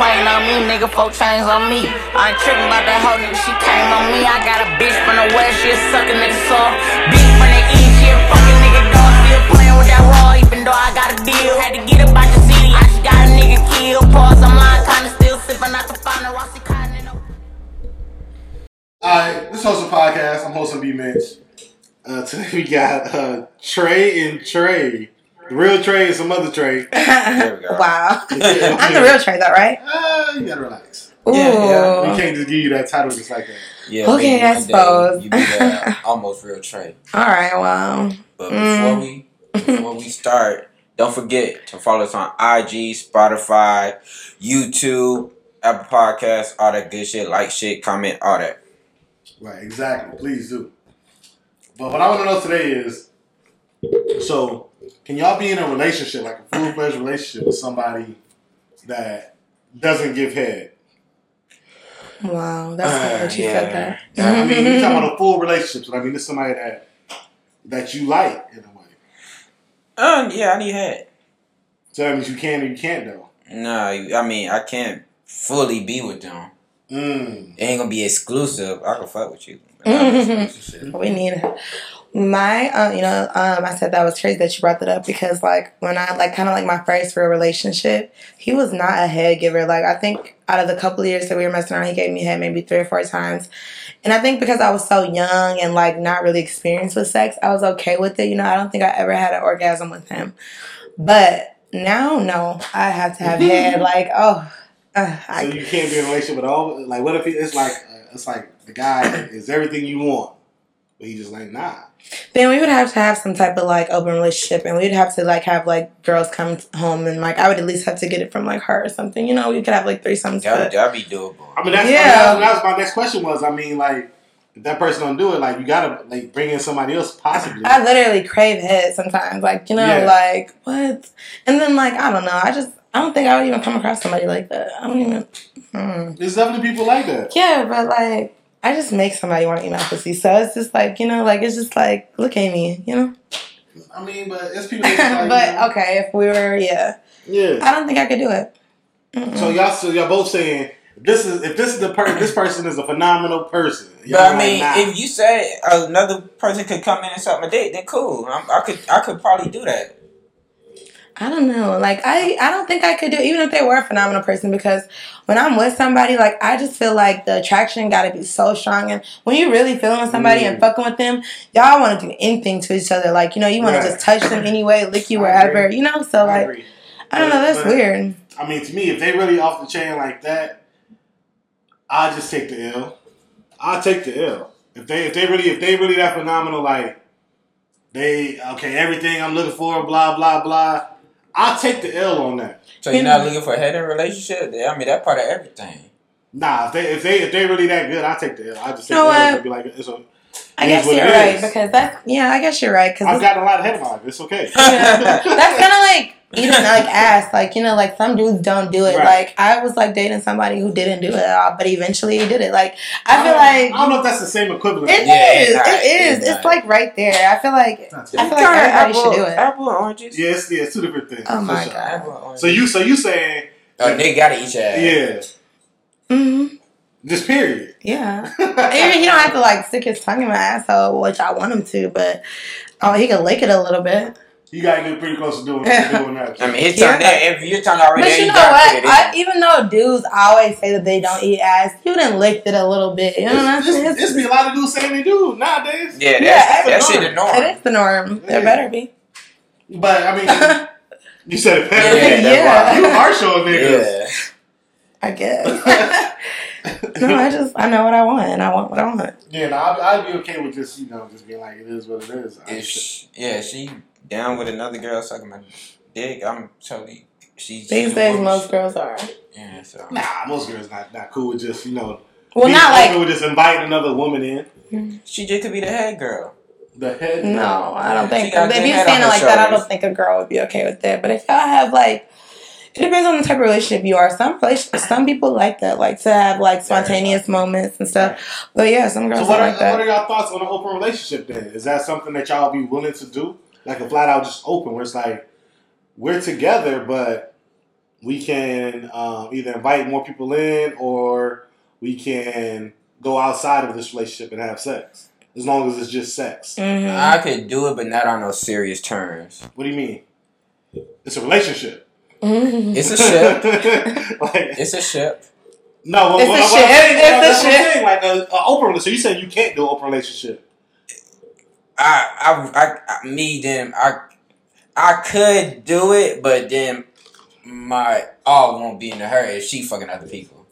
plane on me, nigga, four chains on me. I ain't tripping about that hoe, nigga, she came on me. I got a bitch from the west, she a suckin' nigga soft. Bitch from the east, she a fucking nigga dog. Still playing with that raw, even though I got a deal. Had to get up out the city, I just got a nigga killed. Pause, I'm lying, kinda still sippin' out the final Rossi Cotton in the Alright, this is a Podcast. I'm hosting B Mitch. Uh, today we got uh, Trey and Trey. The real Trey and some other Trey. There we go. wow. I'm the real Trey, though, right? Uh, you gotta relax. Ooh. Yeah, We can't just give you that title just like that. Yeah, Okay, maybe I suppose. You be the almost real Trey. All right, well. But Mm. before we before we start, don't forget to follow us on IG, Spotify, YouTube, Apple Podcasts, all that good shit. Like shit, comment, all that. Right, exactly. Please do. But what I want to know today is so, can y'all be in a relationship, like a full fledged relationship with somebody that doesn't give head? Wow, that's good that you yeah. said that. I mean, you talking about a full relationship, but I mean, this is somebody that that you like in a way. Um, yeah, I need head. So that means you can or you can't though. No, I mean I can't fully be with them. Mm. It ain't gonna be exclusive. I can fuck with you. but not exclusive shit. We need my, um, you know, um, I said that was crazy that you brought that up because, like, when I like kind of like my first real relationship, he was not a head giver. Like, I think out of the couple of years that we were messing around, he gave me head maybe three or four times, and I think because I was so young and like not really experienced with sex, I was okay with it. You know, I don't think I ever had an orgasm with him, but now, no, I have to have head. Like, oh, uh, So you can't be in a relationship with all. Like, what if it's like uh, it's like the guy is everything you want, but he just like nah. then we would have to have some type of like open relationship and we'd have to like have like girls come home and like I would at least have to get it from like her or something. You know, we could have like threesomes. That But that be doable. I mean, that's Yeah. I mean, that, was my next question was. I mean, like, if that person don't do it, like, you gotta like bring in somebody else possibly. I literally crave head sometimes. Like, you know, Yeah. like what? And then like I don't know, I just I don't think I would even come across somebody like that. I don't even mm. There's definitely people like that. Yeah, but like I just make somebody want to eat my pussy. So it's just like, you know, like it's just like, look at me, you know? I mean, but it's people. That like, you know, but okay, if we were yeah. yeah. I don't think I could do it. Mm-mm. So y'all, so y'all both saying this is if this is the per- this person is a phenomenal person. Y'all But I like, mean, nah. if you say another person could come in and suck my dick, then cool. I'm, I could I could probably do that. I don't know. Like I, I don't think I could do it, even if they were a phenomenal person because when I'm with somebody, like I just feel like the attraction got to be so strong. And when you really feeling with somebody and Mm. fucking with them, y'all want to do anything to each other. Like you know, you want Right. to just touch them anyway, lick you wherever. You know, so I like agree. I don't know. That's But- weird. I mean, to me, if they really off the chain like that, I just take the L. I take the L. If they if they really if they really that phenomenal, like they okay, everything I'm looking for, blah blah blah. I'll take the L on that. So you're not looking for a head in a relationship? I mean, that part of everything. Nah, if they if they if they really that good, I take the L. I just take You the L what? and be like, it's a, I guess you're right is. because that. Yeah, I guess you're right because I've gotten a lot of head in my. It's okay. that's kind of like eating like ass. Like you know, like some dudes don't do it. Right. Like I was like dating somebody who didn't do it at all, but eventually he did it. Like I feel like I don't know if that's the same equivalent. It is. Yeah, it's not. It is. It's It's, not. like right there. I feel like I feel like everybody should do it. Apple and oranges. Yes, yeah, it's two different things. Oh my sure. God. Apple and oranges. So you so you saying oh, they gotta eat your ass. yeah, hmm just period. Yeah. Even he don't have to like stick his tongue in my asshole, which I want him to, but oh, he can lick it a little bit. You gotta get pretty close to doing, doing that. I mean, his Yeah. tongue. That, if your tongue already But you you know gotta what? put it in. I, even though dudes always say that they don't eat ass, you done licked it a little bit. You know what I'm saying? it's, it's be a lot of dudes saying they do nowadays. yeah, that's, Yeah, that it's shit the the norm. It is the norm. There Yeah. better be. But I mean, you said it better. Yeah, Yeah. that's You are showing niggas. Yeah. I guess. no, I just I know what I want and I want what I want. Yeah, no, I'd, I'd be okay with just you know just being like it is what it is. If she, yeah, she down with another girl sucking my dick, I'm totally. She, These she's a days, woman. most girls are. Yeah, so. nah, most girls not not cool with just you know. Well, being not open like with just inviting another woman in. She just could be the head girl. The head. no. I don't think got if good you're head saying it her like that, I don't think a girl would be okay with that. But if y'all have like, it depends on the type of relationship you are. Some relationships, some people like that, like to have like spontaneous moments and stuff. But yeah, some girls So what are, like that. what are y'all thoughts on an open relationship then? Is that something that y'all be willing to do? Like a flat out just open where it's like we're together but we can um, either invite more people in or we can go outside of this relationship and have sex. As long as it's just sex. Mhm. I could do it, but not on no serious terms. What do you mean? It's a relationship. Mhm. It's a ship. like, It's a ship. no, what, It's what, a what ship. I'm It's a that's what I'm ship. Like a, a open relationship. So you saying you can't do an open relationship? I, I, I, I, me, then I, I could do it, but then my all won't be in into her if she fucking other people.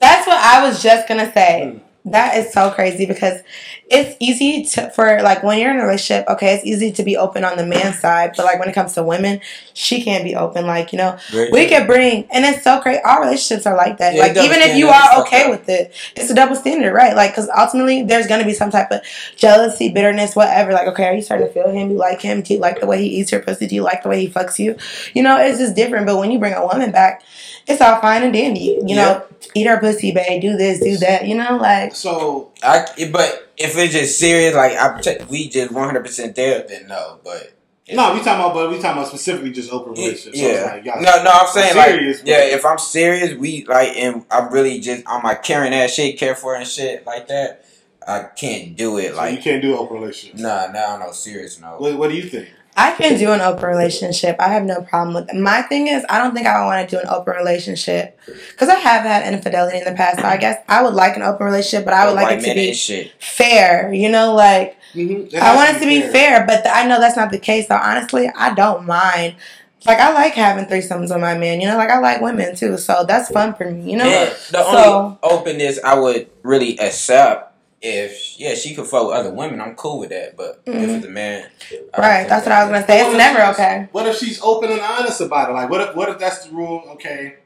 That's what I was just gonna say. Hmm. That is so crazy because it's easy to for like when you're in a relationship, okay, it's easy to be open on the man's side, but like when it comes to women, she can't be open. Like, you know, Very we can bring and it's so crazy. All relationships are like that. Yeah, like even if you are okay up. with it, it's a double standard, right? Like because ultimately there's gonna be some type of jealousy, bitterness, whatever. Like, okay, are you starting to feel him? Do You like him? Do you like the way he eats your pussy? Do you like the way he fucks you? You know, it's just different. But when you bring a woman back, it's all fine and dandy. You know, eat our pussy, babe. Do this, do that. You know, like So I, but if it's just serious, like I, we just one hundred percent there, then no. But no, we talking about, but we talking about specifically just open relationships. So yeah, like, no, no, I'm saying serious, like, yeah, if I'm serious, we like, and I'm really just on my caring ass shit, care for and shit like that. I can't do it So like, you can't do open relationships. nah, nah, no serious, no. What, what do you think? I can do an open relationship. I have no problem with it. My thing is, I don't think I want to do an open relationship because I have had infidelity in the past. So I guess I would like an open relationship, but I would like it to be shit. fair. You know, like Mm-hmm. I want it to be fair, but I know that's not the case. So honestly, I don't mind. Like I like having threesomes with my man. You know, like I like women too, so that's fun for me. You know, Yeah, the so only openness I would really accept if yeah she could fuck with other women, I'm cool with that. But if Mhm. it's a man, I right, that's what I was gonna say. It's never okay. What if she's open and honest about it? Like, what if what if that's the rule? Okay,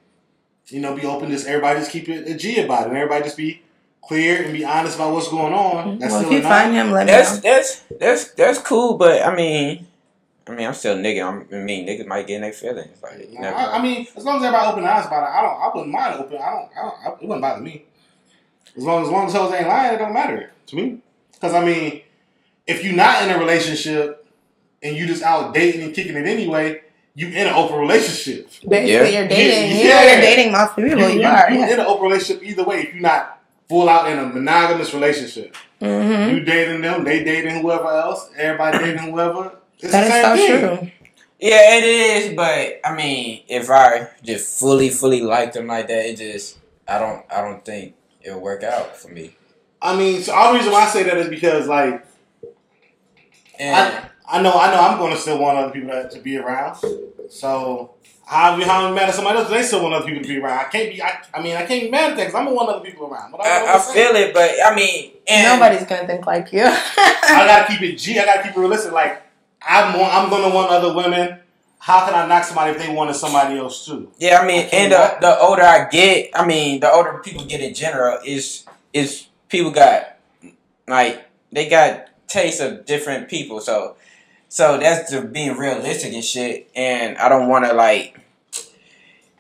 you know, be open. Just everybody just keep it a G about it, and everybody just be clear and be honest about what's going on. That's Well, if you enough. find him, let me That's know. that's that's that's cool, but I mean, I mean, I'm still a nigga. I'm, I mean, niggas might get in their feelings. Like, Nah, never I, I mean, as long as everybody open and honest about it, I don't. I wouldn't mind open. I don't. I don't I, it wouldn't bother me. As long as long as hoes ain't lying, it don't matter to me. Because I mean, if you're not in a relationship and you just out dating and kicking it anyway, you in an open relationship. Basically, Yeah. you're dating. Yeah, You know, yeah. you're dating multiple people. You, you, are. you Yeah. in an open relationship either way. If you're not full out in a monogamous relationship, hmm you dating them, they dating whoever else, everybody dating whoever. It's That the is so thing. true. yeah, it is. But I mean, if I just fully, fully like them like that, it just I don't, I don't think it'll work out for me. I mean, so all the reason why I say that is because like And I, I know I know I'm going to still want other people to, to be around. So how how am I mad at somebody else? They still want other people to be around. I can't be. I, I mean, I can't be mad at that because I'm gonna want other people around. But I, I, I feel it, but I mean, and Nobody's gonna think like you. I gotta keep it G. I gotta keep it realistic. Like I'm I'm gonna want other women. How can I knock somebody if they wanted somebody else too? Yeah, I mean, I and the, the older I get, I mean, the older people get in general, is is people got like they got tastes of different people, so so that's the being realistic and shit. And I don't want to like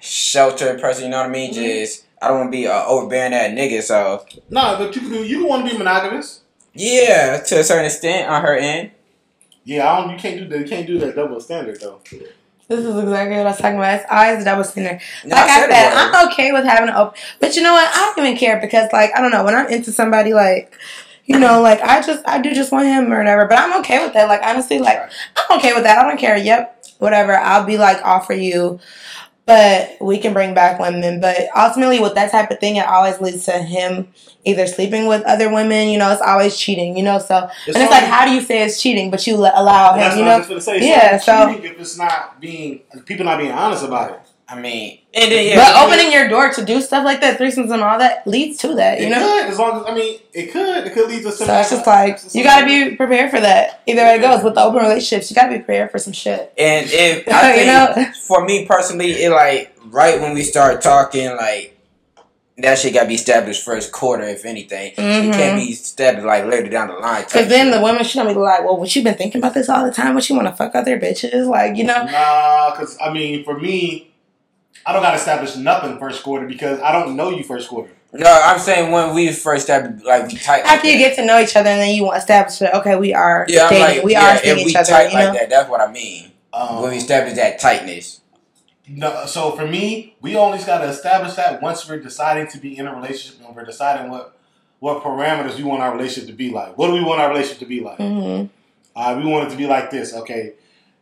shelter a person, you know what I mean? Mm-hmm. Just I don't want to be a overbearing that nigga. So No, but you can. You want to be monogamous. yeah, to a certain extent on her end. Yeah, I don't. You can't do that. You can't do that double standard though. This is exactly what I was talking about. It's always a double standard. No, Like I said, I said I'm okay with having an open, but you know what? I don't even care because, like, I don't know. When I'm into somebody, like, you know, like I just, I do just want him or whatever. But I'm okay with that. Like, honestly, like, I'm okay with that. I don't care. Yep, whatever. I'll be like, offer you, but we can bring back women. But ultimately, with that type of thing, it always leads to him either sleeping with other women. You know, it's always cheating. You know, so It's and it's like, how do you say it's cheating, but you allow him? You know, was just gonna say. Yeah, so- if it's not being people not being honest about it. I mean, and then yeah, But opening your door to do stuff like that, threesomes and all that, leads to that, you it know? could, as long as I mean, it could. It could lead to some. So it's just like, you gotta be prepared for that. Either way it goes, with the open relationships, you gotta be prepared for some shit. And if I You know? for me personally, it like right when we start talking, like that shit gotta be established first quarter, if anything. It can't be established like later down the line. Because Mm-hmm. then shit. the women, should gonna be like, well, what you been thinking about this all the time? What you wanna fuck other bitches? Like, you know? Nah, because I mean, for me, I don't got to establish nothing first quarter because I don't know you first quarter. no, I'm saying when we first started, like we tight. After you get to know each other and then you want to establish that, okay, we are yeah, I'm dating, like, we yeah, are seeing if we each other, tight you like know? that, that's what I mean. Um, when we establish that tightness. No, so for me, we only got to establish that once we're deciding to be in a relationship and we're deciding what what parameters we want our relationship to be like. What do we want our relationship to be like? hmm Uh, we want it to be like this. Okay,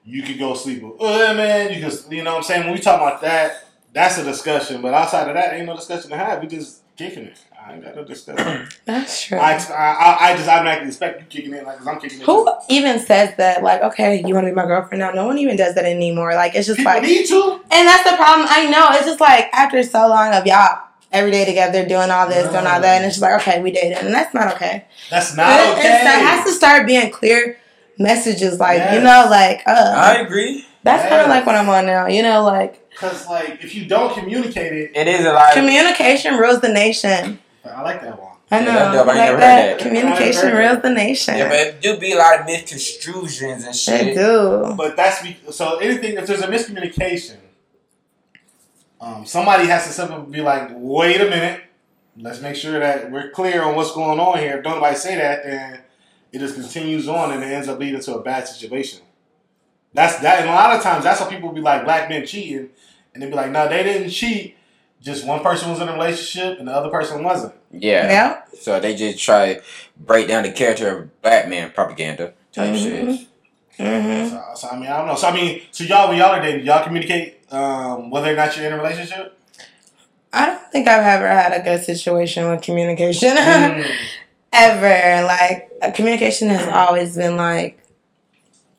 you could go sleep with, uh, man. You can, you know what I'm saying? When we talk about that, that's a discussion. But outside of that, ain't no discussion to have. We just kicking it. I ain't got no discussion. That's true. I, ex- I, I, I just automatically expect you kicking it like because I'm kicking it. Who even says that? Like, okay, you want to be my girlfriend now? No one even does that anymore. Like, it's just People like, need to. and that's the problem. I know. It's just like after so long of y'all every day together doing all this, doing all that, and it's just like, okay, we dated, and that's not okay. That's not It- okay. it's- There has to start being clear messages, like you know, like uh, I agree. that's kind of like what I'm on now. You know, like Because like if you don't communicate it, It is a lot. Communication rules the nation. I like that one. I Yeah, know, that's dope. I like that. that. Communication heard rules the nation. yeah, but it do be a lot of misconstrusions and they shit. do. But that's be, so anything if there's a miscommunication, um, somebody has to simply be like, wait a minute, let's make sure that we're clear on what's going on here. If don't nobody say that, then it just continues on and it ends up leading to a bad situation. That's that, and a lot of times that's how people be like black men cheating, and they be like, no, they didn't cheat. Just one person was in a relationship and the other person wasn't. Yeah. Yeah. So they just try to break down the character of black man propaganda type Mhm. shit. hmm So, so I mean, I don't know. So I mean, so y'all when y'all are dating, y'all communicate um, whether or not you're in a relationship. I don't think I've ever had a good situation with communication Mm. ever. Like uh, communication has always been like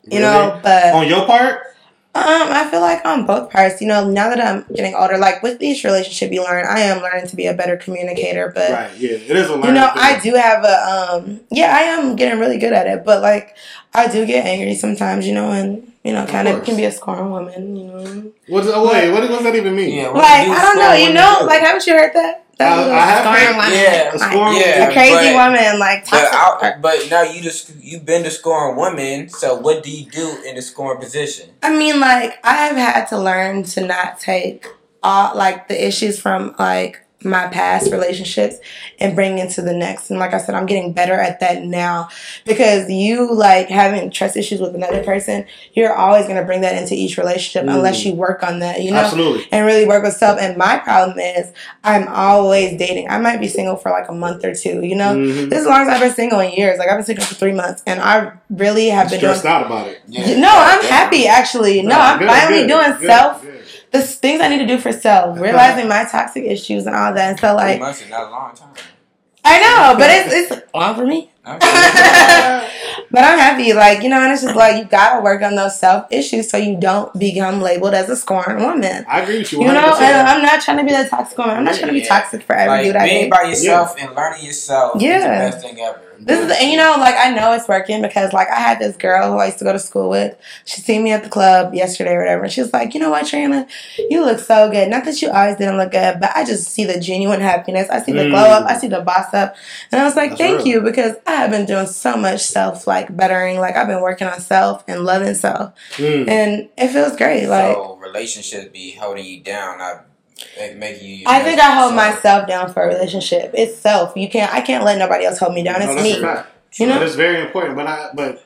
you Really? know, but on your part. Um, I feel like on both parts, you know, now that I'm getting older, like with each relationship you learn, I am learning to be a better communicator. But Right, yeah, it is a learning you know, thing. I do have a um yeah, I am getting really good at it. But like I do get angry sometimes, you know, and you know, Of kind of course. can be a scorn woman, you know. What's, oh, wait, what, what does that even mean? Yeah. Like do I don't know, you know, like haven't you heard that? That I- was have scorn heard- yeah, a like, yeah, a crazy but- woman, like But, toxic. I, but now you just you've been the scoring woman. So what do you do in the scoring position? I mean, like I've had to learn to not take all like the issues from like my past relationships and bring into the next. And like I said, I'm getting better at that now because you like having trust issues with another person, you're always gonna bring that into each relationship Mm. unless you work on that, you know. Absolutely. And really work with self. And my problem is, I'm always dating. I might be single for like a month or two, you know. Mhm. This is as long as I've been single in years. Like I've been single for three months, and I really have been doing Stressed out about it. no, I'm happy actually. No, I'm Good, finally good, doing good, self. Good. The things I need to do for self, realizing my toxic issues and all that. And so, Three like, months is not a long time. I know, but it's it's long for me. Okay. But I'm happy, like you know, and it's just like you gotta work on those self issues so you don't become labeled as a scorn woman. I agree with you. You know, and I'm not trying to be that toxic woman. I'm not trying to be toxic for every like dude I being by yourself and learning yourself is Yeah. the best thing ever. This is, and you know, like I know it's working because like I had this girl who I used to go to school with. She seen me at the club yesterday or whatever. And she was like, you know what, Trina, you look so good. Not that you always didn't look good, but I just see the genuine happiness. I see the glow up. I see the boss up. And I was like, That's thank real. you because I have been doing so much self like bettering. Like I've been working on self and loving self, Mm. and it feels great. Like so relationships be holding you down, not make- making you. I think I hold so- myself down for a relationship. It's self. You can't. I can't let nobody else hold me down. No, It's that's me. a. You know? That is very important. But I but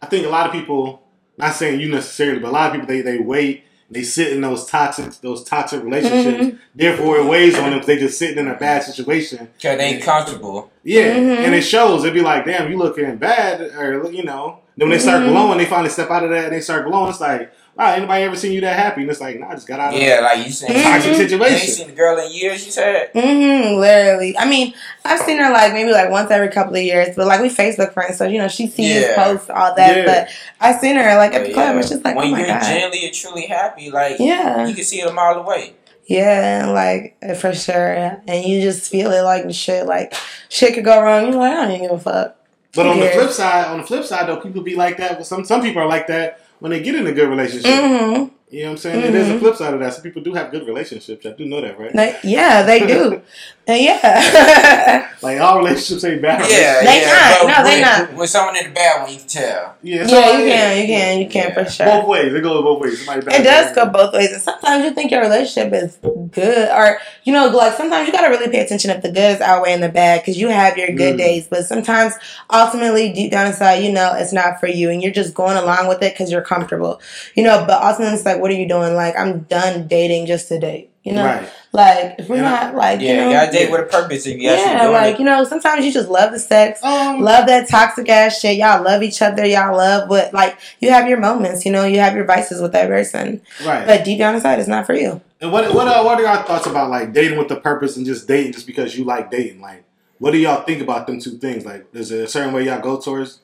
I think a lot of people, not saying you necessarily, but a lot of people they they wait. They sit in those toxic those toxic relationships. Mm-hmm. Therefore, it weighs on them if they just sitting in a bad situation. Cause they ain't comfortable. Yeah, Mhm. and it shows. It'd be like, damn, you looking bad, or you know. Then when they start Mhm. glowing, they finally step out of that and they start glowing. It's like, wow, anybody ever seen you that happy? And it's like, nah, I just got out of Yeah, like you saying, Mhm. toxic you ain't seen the girl in years. You said. hmm literally. I mean, I've seen her like maybe like once every couple of years, but like we Facebook friends, so you know she sees Yeah. posts, all that. Yeah. But I seen her like at the club, yeah, and she's like, when oh my you're god, genuinely and truly happy, like yeah, you can see it a mile away. yeah, like for sure. And you just feel it like shit, like shit could go wrong. You're like, I don't even give a fuck. But on the flip side, on the flip side though, people be like that. Some some people are like that when they get in a good relationship. hmm You know what I'm saying? there's a Mhm. flip side of that. Some people do have good relationships. I do know that, right? They, yeah, they do. and yeah. Like all relationships ain't bad. Yeah, They yeah. not. but No, they when, not. When someone in the bad one, you can tell. Yeah, yeah, somebody- you can, you can, you can Yeah. for sure. Both ways. It goes both ways. Somebody bad, It does somebody go both ways, and sometimes you think your relationship is good, or you know, like sometimes you gotta really pay attention if the good is outweighing the bad, because you have your good Mm. days, but sometimes ultimately deep down inside, you know, it's not for you, and you're just going along with it because you're comfortable, you know. But ultimately, it's like what are you doing? Like, I'm done dating just to date. You know, Right. like if we're Yeah. not like Yeah, you know, you gotta date with a purpose if you yeah, like it. you know, sometimes you just love the sex, Um, love that toxic ass shit. Y'all love each other. Y'all love what like you have your moments. You know, you have your vices with that person, right. but deep down inside, it's not for you. And what what are, what are your thoughts about like dating with the purpose and just dating just because you like dating? Like, what do y'all think about them two things? Like, is there a certain way y'all go towards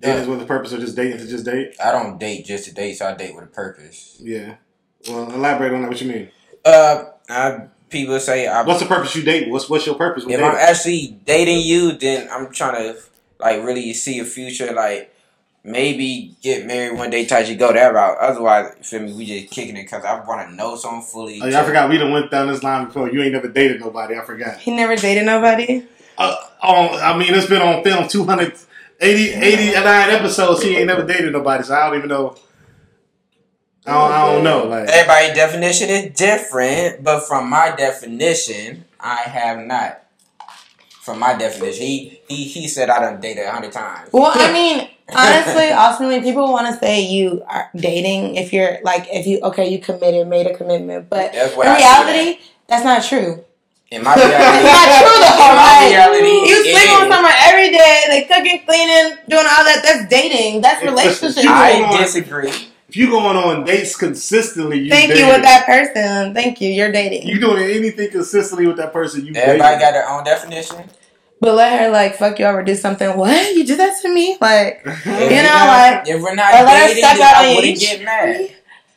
dating Yeah. with a purpose or just dating to just date? I don't date just to date, so I date with a purpose. Yeah. Well, elaborate on that. What you mean? Uh, I, people say I, What's the purpose you date? What's what's your purpose with if dating? I'm actually dating you, then I'm trying to like really see a future, like maybe get married one day, type you go that route. Otherwise, you feel me? We just kicking it because I want to know someone fully. oh, yeah, I forgot we done went down this line before. You ain't never dated nobody. I forgot. He never dated nobody. Uh, on, I mean, it's been on film 280, 89 episodes. He ain't never dated nobody, so I don't even know. I don't, I don't know. Like, Everybody's definition is different, but from my definition, I have not. From my definition, he he, he said I done dated a hundred times. Well, I mean, honestly, ultimately, people want to say you are dating if you're like if you okay, you committed, made a commitment, but That's in what I reality, that's not true. In my It's reality, not true though. in my Like, reality, you sleep with someone every day, they cooking, cleaning, doing all that. That's dating. That's relationship. you- I disagree. if you're going on dates consistently, you Thank you with that person. Thank you. You're dating. You doing anything consistently with that person, you Everybody dating. got their own definition. but let her like fuck you over, do something. What you did that to me? Like If You know, not- like- if we're not or let her dating, then I wouldn't get mad.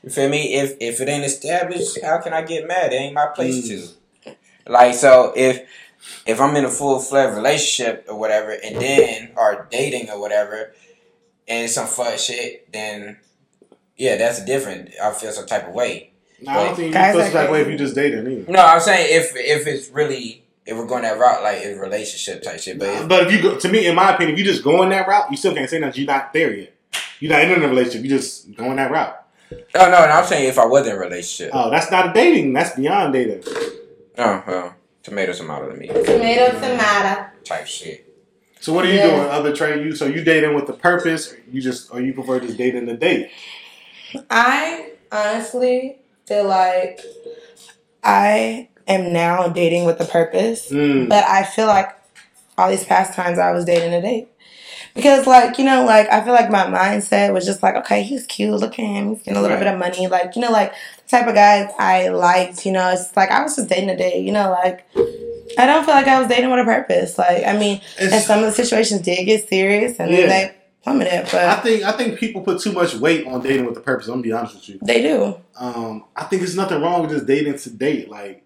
You feel me? If if it ain't established, how can I get mad? It ain't my place Mm. to. Like so, if if I'm in a full fledged relationship or whatever, and then or dating or whatever, and some fun shit, then yeah, that's different. I feel some type of way. Nah, I don't think you feel some type of way if you just dating either. No, I'm saying if if it's really if we're going that route, like a relationship type shit, but if, But if you go, to me, in my opinion, if you just going that route, you still can't say that you're not there yet. You're not in a relationship. You're just going that route. oh no, no, I'm saying if I was in a relationship. Oh, that's not dating. That's beyond dating. Oh well, tomato tomato to me tomato, tomato. type shit. So what are you Yeah. doing? Other Trey you? So you dating with the purpose? You just or you prefer just dating the date? I honestly feel like I am now dating with a purpose, Mm. but I feel like all these past times I was dating a date. Because, like, you know, like, I feel like my mindset was just like, okay, he's cute. Look at him. He's getting a little Right. bit of money. Like, you know, like, the type of guys I liked, you know, it's like I was just dating a date, you know, like, I don't feel like I was dating with a purpose. Like, I mean, and some of the situations did get serious and Yeah. then they plummeted, but I think I think people put too much weight on dating with a purpose. I'm gonna be honest with you. they do. Um, I think there's nothing wrong with just dating to date. Like,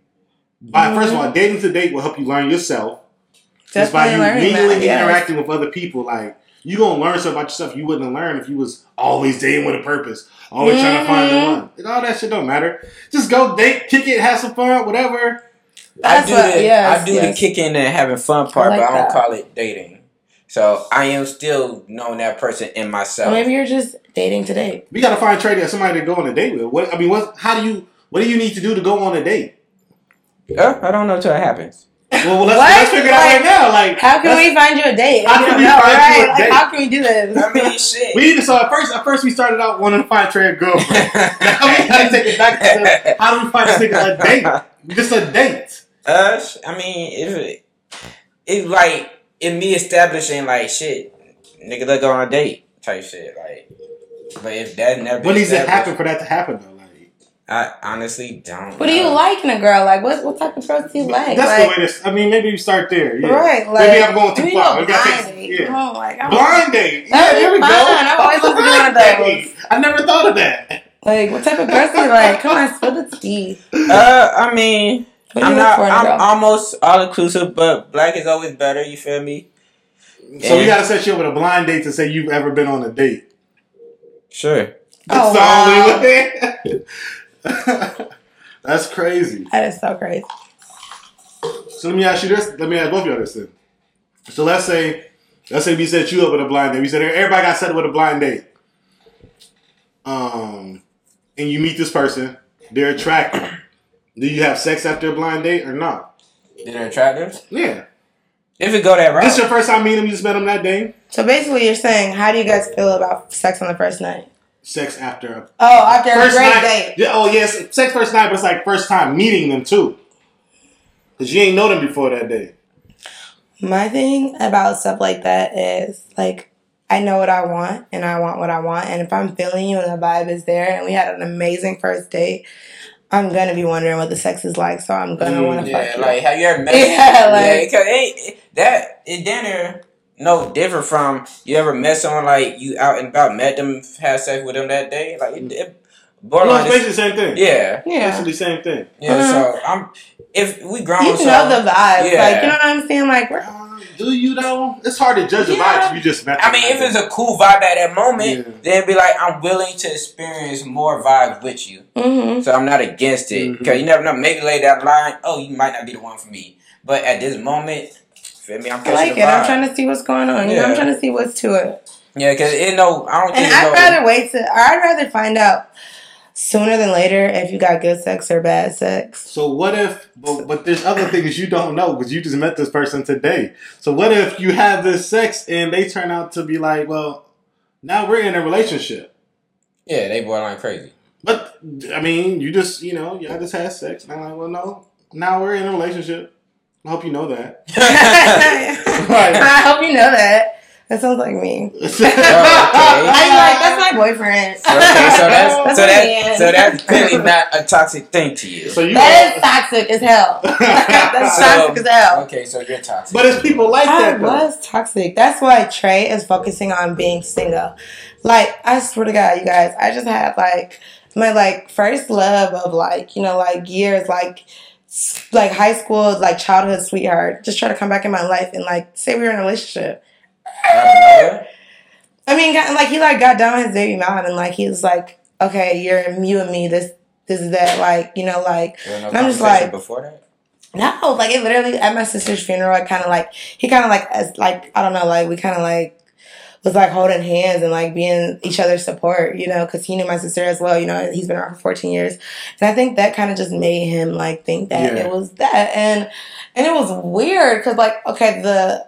by, first of all, dating to date will help you learn yourself. Just by you Mm-hmm. Definitely learning mingling and yes. interacting with other people, like you gonna learn stuff about yourself you wouldn't learn if you was always dating with a purpose, always trying to find the Mhm. one. And all that shit don't matter. Just go date, kick it, have some fun, whatever. That's I do what, the yes, I do yes. the kicking and having fun part, I like but I don't that. call it dating. So I am still knowing that person in myself. Or maybe you're just dating today. We gotta find Trey somebody to go on a date with. What I mean, what? How do you? What do you need to do to go on a date? Uh, I don't know until it happens. Well, well let's, What? let's figure it out Like, right now. Like, How can we find you a date? How can don't we know, find you right? a Like, date? how can we do this? I mean, shit. We need to. So at first, at first we started out wanting to find Trey a girlfriend. now we gotta take it back to the, how do we find this nigga a date? Just a date. Uh, I mean, if it, it's like in me establishing like shit, nigga, let's go on a date type shit. Like, but if that never What needs it established, happen for that to happen though? Like, I honestly don't. What do you know. like in a girl? Like, what what type of girls do you like? that's like, the way. This, I mean, maybe you start there. Yeah. Right, like maybe I'm going too far. go We gotta blind date. yeah. Come on, like, I'm- Blind date. Yeah, That'd be there we go. I've always wanted to one of Blind those. date. I never thought of that. like, what type of girls do you like? Come on, spill the tea. Uh, I mean, I'm not. for in a I'm girl? almost all inclusive, but black is always better. You feel me? So we gotta set you up with a blind date to say you've ever been on a date. Sure. That's Oh, the wow. only way. That's crazy. That is so crazy. So let me ask you this. Let me ask both of y'all this then. So let's say, let's say we set you up with a blind date. We said everybody got set up with a blind date. Um, and you meet this person. They're attractive. Do you have sex after a blind date or not? They're attractive. Yeah. If it go that route, This is your first time meeting them. You just met them that day. So basically, you're saying, how do you guys feel about sex on the first night? Sex after a Oh, after a first great night. date. Yeah, oh yes, sex first night, but it's like first time meeting them too. Cause you ain't know them before that day. My thing about stuff like that is like I know what I want and I want what I want. And if I'm feeling you and the vibe is there and we had an amazing first date, I'm gonna be wondering what the sex is like. So I'm gonna Mm, want to Yeah, fuck you. like have you ever met? Yeah, like- cause it, it- that it dinner no different from you ever met someone like you out and about met them had sex with them that day like it, it Well, borderline it's basically the same thing. yeah yeah. Basically the same thing. yeah so I'm if we grown You so, know the vibes. Yeah. Like, you know what I'm saying? Like, we're, Uh, do you though? It's hard to judge a Yeah. vibe if you just met. I mean, if it's a cool vibe at that moment, Yeah. then be like I'm willing to experience more vibes with you. hmm So I'm not against it because you never know. Maybe later down the line, oh, you might not be the one for me. But at this moment, feel me? I'm I like the it. I'm trying to see what's going on. You know, I'm trying to see what's to it. Yeah, because it no, I don't And think. I'd no, rather wait to, or I'd rather find out sooner than later if you got good sex or bad sex. So what if? But, but there's other things you don't know because you just met this person today. So what if you have this sex and they turn out to be like, well, now we're in a relationship. Yeah, they borderline crazy. But I mean, you just you know, y'all just had sex, and I'm like, well, no, now we're in a relationship. I hope you know that. I hope you know that. That sounds like me. okay. I'm like, that's my boyfriend. okay, so that's That's so that so that's clearly not a toxic thing to you. So you, That is toxic as hell. That's So- toxic as hell. Okay, so you're toxic. but it's people like I that though. was toxic. That's why Trey is focusing on being single. Like, I swear to God, you guys, I just had like my like first love of like, you know, like years, like s- like high school, like childhood sweetheart, just try to come back in my life and like say we were in a relationship. Nowhere? I mean, got, like he like got down his baby mom and like he was like, okay, you're you and me, this this is that, like you know, like no I'm just like- before that. No, like it literally at my sister's funeral. I kind of like he kind of like as like I don't know, like we kind of like was like holding hands and like being each other's support, you know, because he knew my sister as well. You know, he's been around for fourteen years, and I think that kind of just made him like think that Yeah. it was that, and and it was weird because like okay, the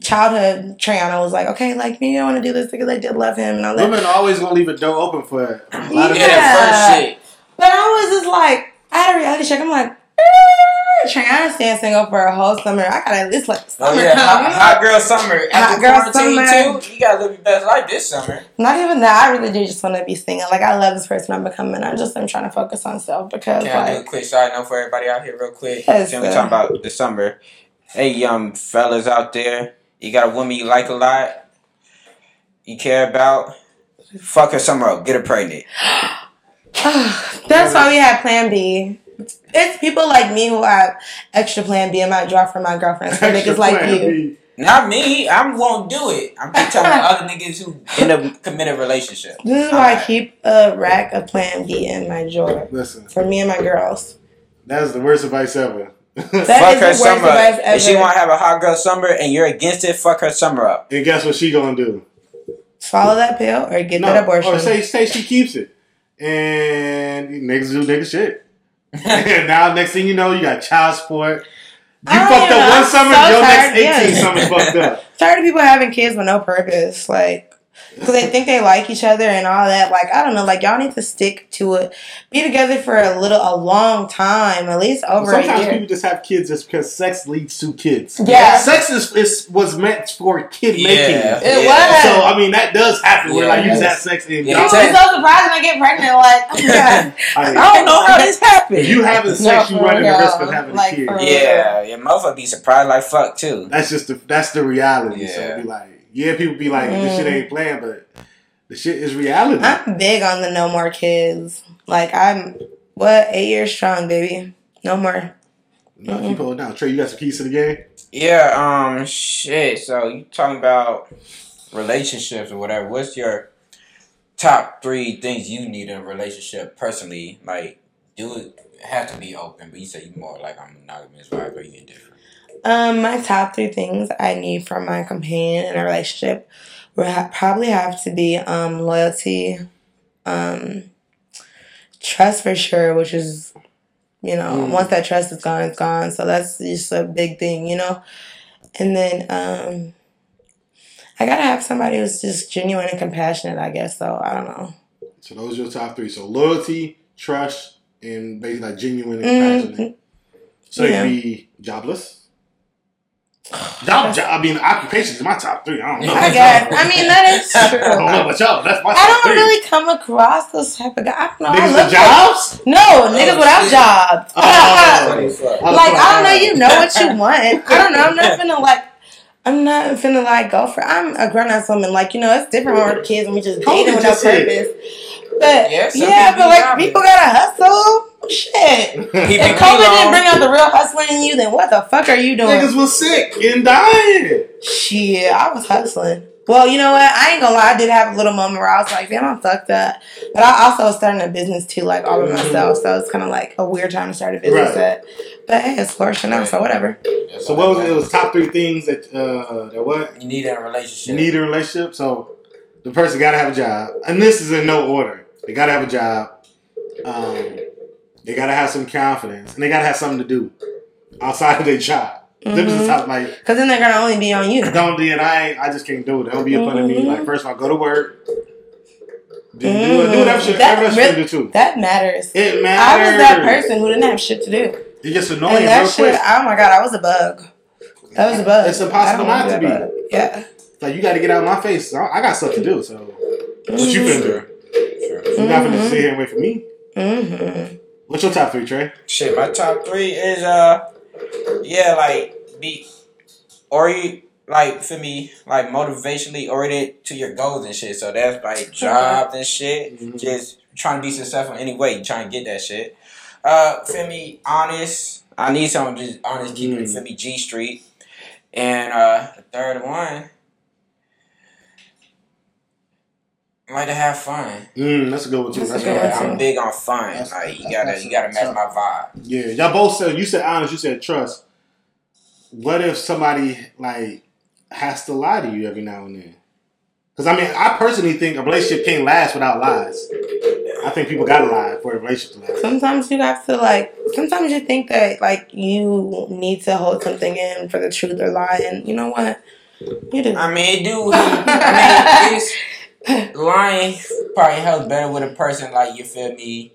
childhood Triana was like, okay, like maybe I want to do this because I did love him and all that. Women are always gonna leave a door open for a lot of Yeah, men. that first shit. But I was just like, I had a reality check. I'm like, "Eh, Triana staying single for a whole summer. I gotta at least like Oh summer yeah, hot, hot girl summer. After girl summer. too, you gotta live your best life this summer. Not even that. I really do just want to be single. Like I love this person I'm becoming. I just I'm trying to focus on self because Can I do a like quick side note for everybody out here, real quick? Yes, Can we sir. talk about the summer? Hey, young fellas out there, you got a woman you like a lot, you care about. Fuck her summer up, get her pregnant. that's why we have Plan B. It's people like me who have extra Plan B in my drawer for my girlfriends. For niggas like you. B. Not me. I won't do it. I'm just telling other niggas who in a committed relationship. This is why I keep a rack of Plan B in my drawer Listen, for me and my girls. that is the worst advice ever. That fuck is her the worst summer advice up. If she want to have a hot girl summer and you're against it, fuck her summer up. and guess what she gonna do? Swallow that pill or get No, that oh, abortion. or say say she keeps it, and niggas do nigga shit. And now next thing you know, you got child support. You I don't fucked know, up one I'm summer, so your next eighteen yeah. summers fucked up. tired of people having kids with no purpose, like because they think they like each other and all that. Like I don't know, like y'all need to stick to it. Be together for a little, a long time, at least over a Sometimes year. people just have kids just because sex leads to kids. Yeah. sex is, is was meant for kid making. Yeah. It Yeah. was. So I mean that does happen. where Yeah, like you just have sex and Yeah, y'all- People be so surprised when I get pregnant. Like, oh god, I mean, I don't know how this happened. you having sex, you for running the risk of having Like, a kid. for real. Yeah, yeah, motherfucker be surprised like fuck too. That's just the that's the reality. So Yeah. it'd be like, yeah, people be like, this Mm. shit ain't playing, but the shit is reality. I'm big on the no more kids. Like I'm what eight years strong, baby. No more. no, keep holding down. Trey, you got some keys to the game? Yeah, um, shit. So you talking about relationships or whatever? What's your top three things you need in a relationship personally? Like, do it have to be open, but you say you more like I'm monogamous, right? Or you indifferent? Um, my top three things I need from my companion in a relationship would ha- probably have to be um loyalty, um, trust for sure, which is you know Mm. once that trust is gone, it's gone. So that's just a big thing, you know. And then um, I gotta have somebody who's just genuine and compassionate. I guess so. I don't know. So those are your top three. So loyalty, trust, and basically like genuine and Mm, compassionate. So yeah. you be jobless. Job, job, I mean, occupation is my top three. I don't know. I guess. I mean, that is I don't know true. about y'all. That's my I top don't three. really come across those type of guys. I don't know. Niggas look with jobs? Like, no, niggas oh, without jobs. Oh. Funny as like like, I don't know. oh. You know what you want. I don't know. I'm not finna like. I'm not finna like go for. I'm a grown ass woman. Like you know, it's different when we're kids and we just How old dating you with no just said? purpose. But Yeah, yeah, but like jobless. people gotta hustle. Shit. If be COVID long. didn't bring out the real hustler in you, then what the fuck are you doing? Niggas was sick and dying. Shit, I was hustling. Well, you know what? I ain't gonna lie. I did have a little moment where I was like, damn, I'm fucked up. But I also was starting a business too, like all by myself. So it's kind of like a weird time to start a business Right. at. But hey, it's flourishing now, so whatever. So what was it? It was top three things that uh that what You need in a you need a relationship. So the person got to have a job, and this is in no order. They got to have a job. Um, they got to have some confidence, and they got to have something to do outside of their job. This is top like Because then they're gonna only be on you. don't do it. I ain't, I just can't do it. Don't be up under me. Mhm. Like first of all, go to work. Do, do, Mhm. do do whatever shit. That That really- do too. That matters. It matters. I was that person who didn't have shit to do, It gets annoying and that real shit. quick. Oh my god, I was a bug. That was a bug. It's impossible don't wanna be. bug. Yeah. Like you got to get out of my face. I, I got stuff to do. So what you Mhm. finna do? Sure. You not finna Mhm. sit here and wait for me. Mm-hmm. What's your top three, Trey? Shit, my top three is uh, yeah, like be, or you like for me, like motivationally oriented to your goals and shit. So that's like jobs and shit. Mhm. Just trying to be successful anyway, trying to get that shit. Uh, for me, honest. I need someone just honest, keeping Mm. for me G Street. And uh, the third one, I like to have fun. Mm, that's a good one too. That's a That's good right. Yeah, I'm big on fun. That's- like you gotta, you gotta match my vibe. Yeah, y'all both said you said honest. You said trust. What if somebody like has to lie to you every now and then? Because I mean, I personally think a relationship can't last without lies. I think people gotta lie for a relationship to last. Sometimes you have to like. Sometimes you think that like you need to hold something in for the truth or lie, and you know what? You do. I mean, it do. I mean, it's lying probably helps better with a person like you feel me.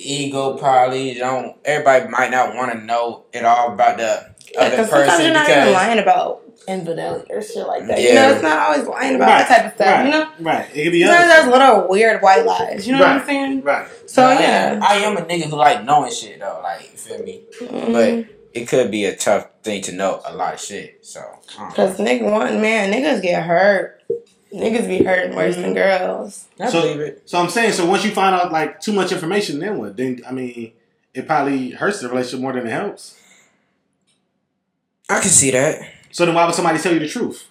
Ego probably don't. Everybody might not want to know it all about the other Because sometimes person you're not even because lying about infidelity or shit like that. You Yeah. know, it's not always lying about that type of stuff. right, You know, right? It could be sometimes other. there's little weird white lies. You know what I'm saying? Right. So I, yeah. I am a nigga who like knowing shit though. Like you feel me, Mm-hmm. but it could be a tough thing to know a lot of shit. So I don't know. Because nigga, one man, niggas get hurt. Niggas be hurting worse than mm-hmm. girls. I So- believe it. So I'm saying, so once you find out like too much information, then what? Then I mean, it probably hurts the relationship more than it helps. I can see that. So then why would somebody tell you the truth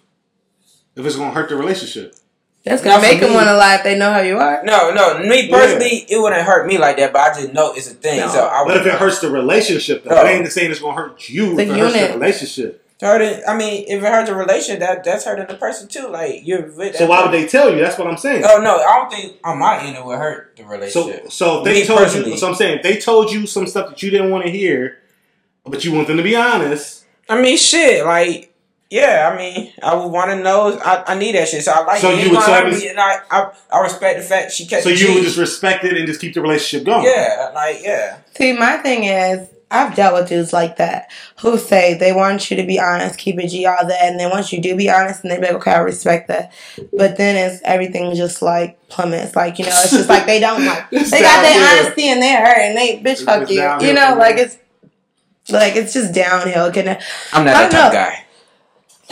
if it's gonna hurt the relationship? That's Not gonna for make them want to lie if they know how you are. No, no. Me personally, it wouldn't hurt me like that, but I just know it's a thing. No. So I But if it hurts the relationship, though, Oh. it ain't the same. it's gonna hurt you. The if it hurts the relationship. Hurt it. I mean, if it hurts a relationship, that that's hurting the person too. Like you're with. So that why would they tell you? That's what I'm saying. Oh no, I don't think on my end it would hurt the So, relationship. so if they Me told personally. you. So I'm saying if they told you some stuff that you didn't want to hear, but you want them to be honest. I mean, shit. Like, yeah. I mean, I would want to know. I, I need that shit. So I like. So it. you would It's tell gonna me- and I, I I respect the fact she kept. So you would just respect it and just keep the relationship going. Yeah, like yeah. See, my thing is, I've dealt with dudes like that who say they want you to be honest, keep it G, all that, and then once you do be honest, and they be like, okay, I respect that. But then it's everything just like plummets. Like you know, it's just like they don't like It's they got their honesty and they hurt and they bitch fuck you. You know, like it's like it's just downhill. Can I, I'm not I that don't type know. guy.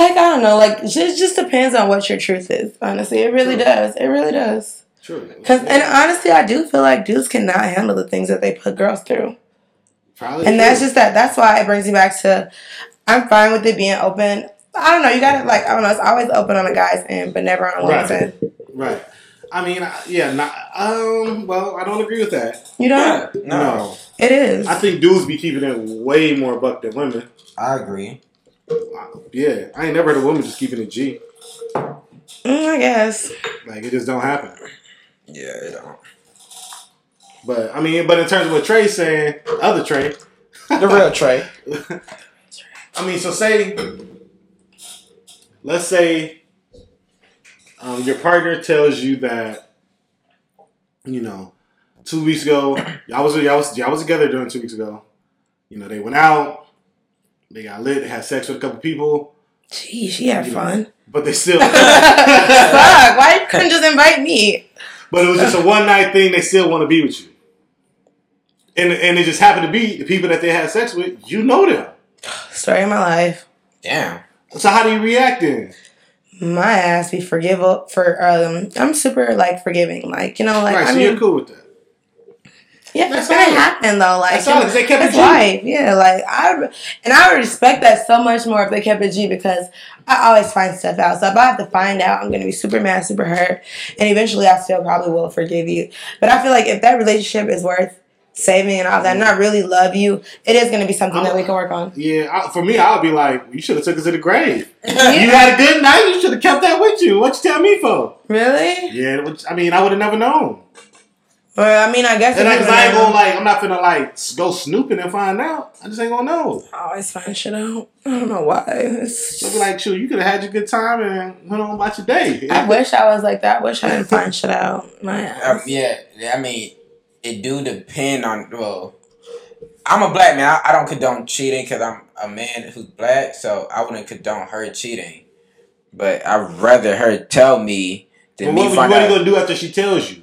like I don't know, like it just just depends on what your truth is. Honestly, it really True. does. It really does. True. Cause and honestly, I do feel like dudes cannot handle the things that they put girls through. Probably And that's just that. That's why it brings me back to I'm fine with it being open. I don't know. You gotta like I don't know. It's always open on a guy's end, but never on a woman's Right. end. right. I mean, yeah, not, um, well, I don't agree with that. You don't. no, No. It is. I think dudes be keeping it way more buck than women. I agree. Yeah, I ain't never heard a woman just keeping it G. Mm, I guess. Like it just don't happen. Yeah, it don't. But I mean, but in terms of what Trey's saying, other Trey, The real Trey. I mean, so say, let's say, um, your partner tells you that you know, two weeks ago, y'all was y'all was y'all was together during two weeks ago. You know, they went out, they got lit, they had sex with a couple people, Gee, she had You know. fun. but they still. Fuck, why couldn't just invite me? But it was just a one night thing. They still want to be with you, and and it just happened to be the people that they had sex with. You know them. Story of my life. Damn. So how do you react then? My ass be forgivable for um. I'm super like forgiving. Like you know, like right, I so mean, you're cool with that. Yeah, That's that's gonna happen though. Like That's solid, 'cause they kept it it's G. life. Yeah, like I would- and I would respect that so much more if they kept it G because I always find stuff out. So if I have to find out, I'm gonna be super mad, super hurt, and eventually I still probably will forgive you. But I feel like if that relationship is worth saving and all that, and I really love you, it is gonna be something that we can work on. Yeah, I, for me, I would be like, you should have took us to the grave. You had a good night. You should have kept that with you. What you tell me for? Really? Yeah, which, I mean, I would have never known. Well, I mean, I guess And if because you I ain't remember- gonna like, I'm not finna like go snooping and find out. I just ain't gonna know. I always find shit out. I don't know why. It's So be like, shoot, you could have had your good time and went on about your day. I wish I was like that. I wish I didn't find shit out. My Uh, ass. yeah, I mean, it do depend on. Well, I'm a black man. I, I don't condone cheating because I'm a man who's black, so I wouldn't condone her cheating. But I'd rather her tell me than But me what, what find are you gonna do after she tells you?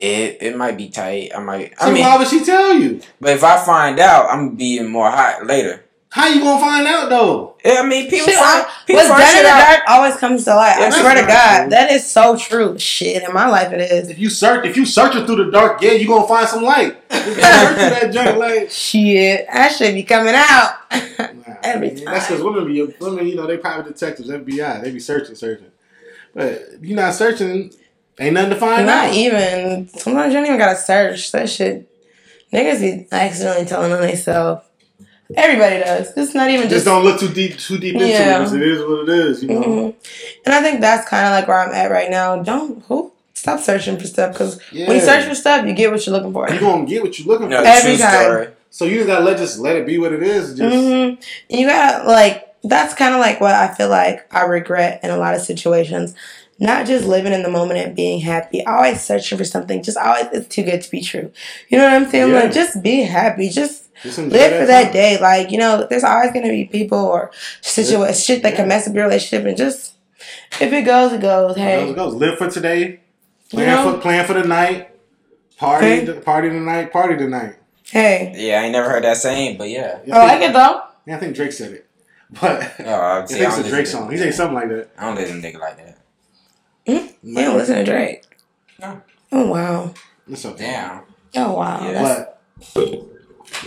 It it might be tight. I might. So I mean, why would she tell you? but if I find out, I'm gonna more hot later. How you gonna find out though? Yeah, I mean, people Shit, find I- people what's find done in the out. dark always comes to light. I swear to God, true. that is so true. Shit, in my life it is. If you search, if you searching through the dark, yeah, you gonna find some light. You search that junk, like Shit, that should be coming out Nah, every That's time. because women be women, you know, they private detectives, FBI, they be searching, searching. But you not searching, ain't nothing to find Not out. even. Sometimes you don't even gotta search that shit. Niggas be accidentally telling on themselves. Everybody does. It's not even Just just. don't look too deep, too deep into Yeah. it. 'cause It is what it is, you know. Mhm. And I think that's kind of like where I'm at right now. Don't who stop searching for stuff because when you search for stuff, you get what you're looking for. You gonna get what you're looking for. know, Every time. story. So you just gotta let just let it be what it is. and Just hmm you gotta like that's kind of like what I feel like I regret in a lot of situations. Not just living in the moment and being happy. Always searching for something. Just always it's too good to be true. You know what I'm saying? Yeah. Like just be happy. Just just enjoy live for that time. day. Like you know, there's always gonna be people or situa- shit that can mess up your relationship. And just if it goes, it goes. Hey. Hey, Goes, goes. Live for today. You Plan know? for plan for the night. Party, Okay. the, party tonight. Party tonight. hey. Yeah, I ain't never heard that saying, but yeah. Yeah, I oh, I like it though. yeah, I think Drake said it, but Oh, I, I think I it's a Drake song. He say something like that. I don't listen to nigga like that. Hmm? You don't listen to Drake. No. Oh wow. It's okay. Damn. Oh wow. Yeah, But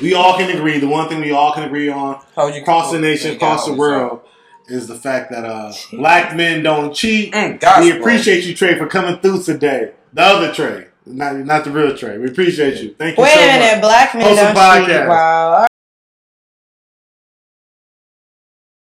we all can agree. The one thing we all can agree on Hold you across the nation, across the world, is the fact that uh, black men don't cheat. Mm, gospel. We appreciate you, Trey, for coming through today. The other Trey, not not the real Trey. We appreciate you. Thank you Wait so a minute, much. black men Host a don't cheat. podcast. Wow.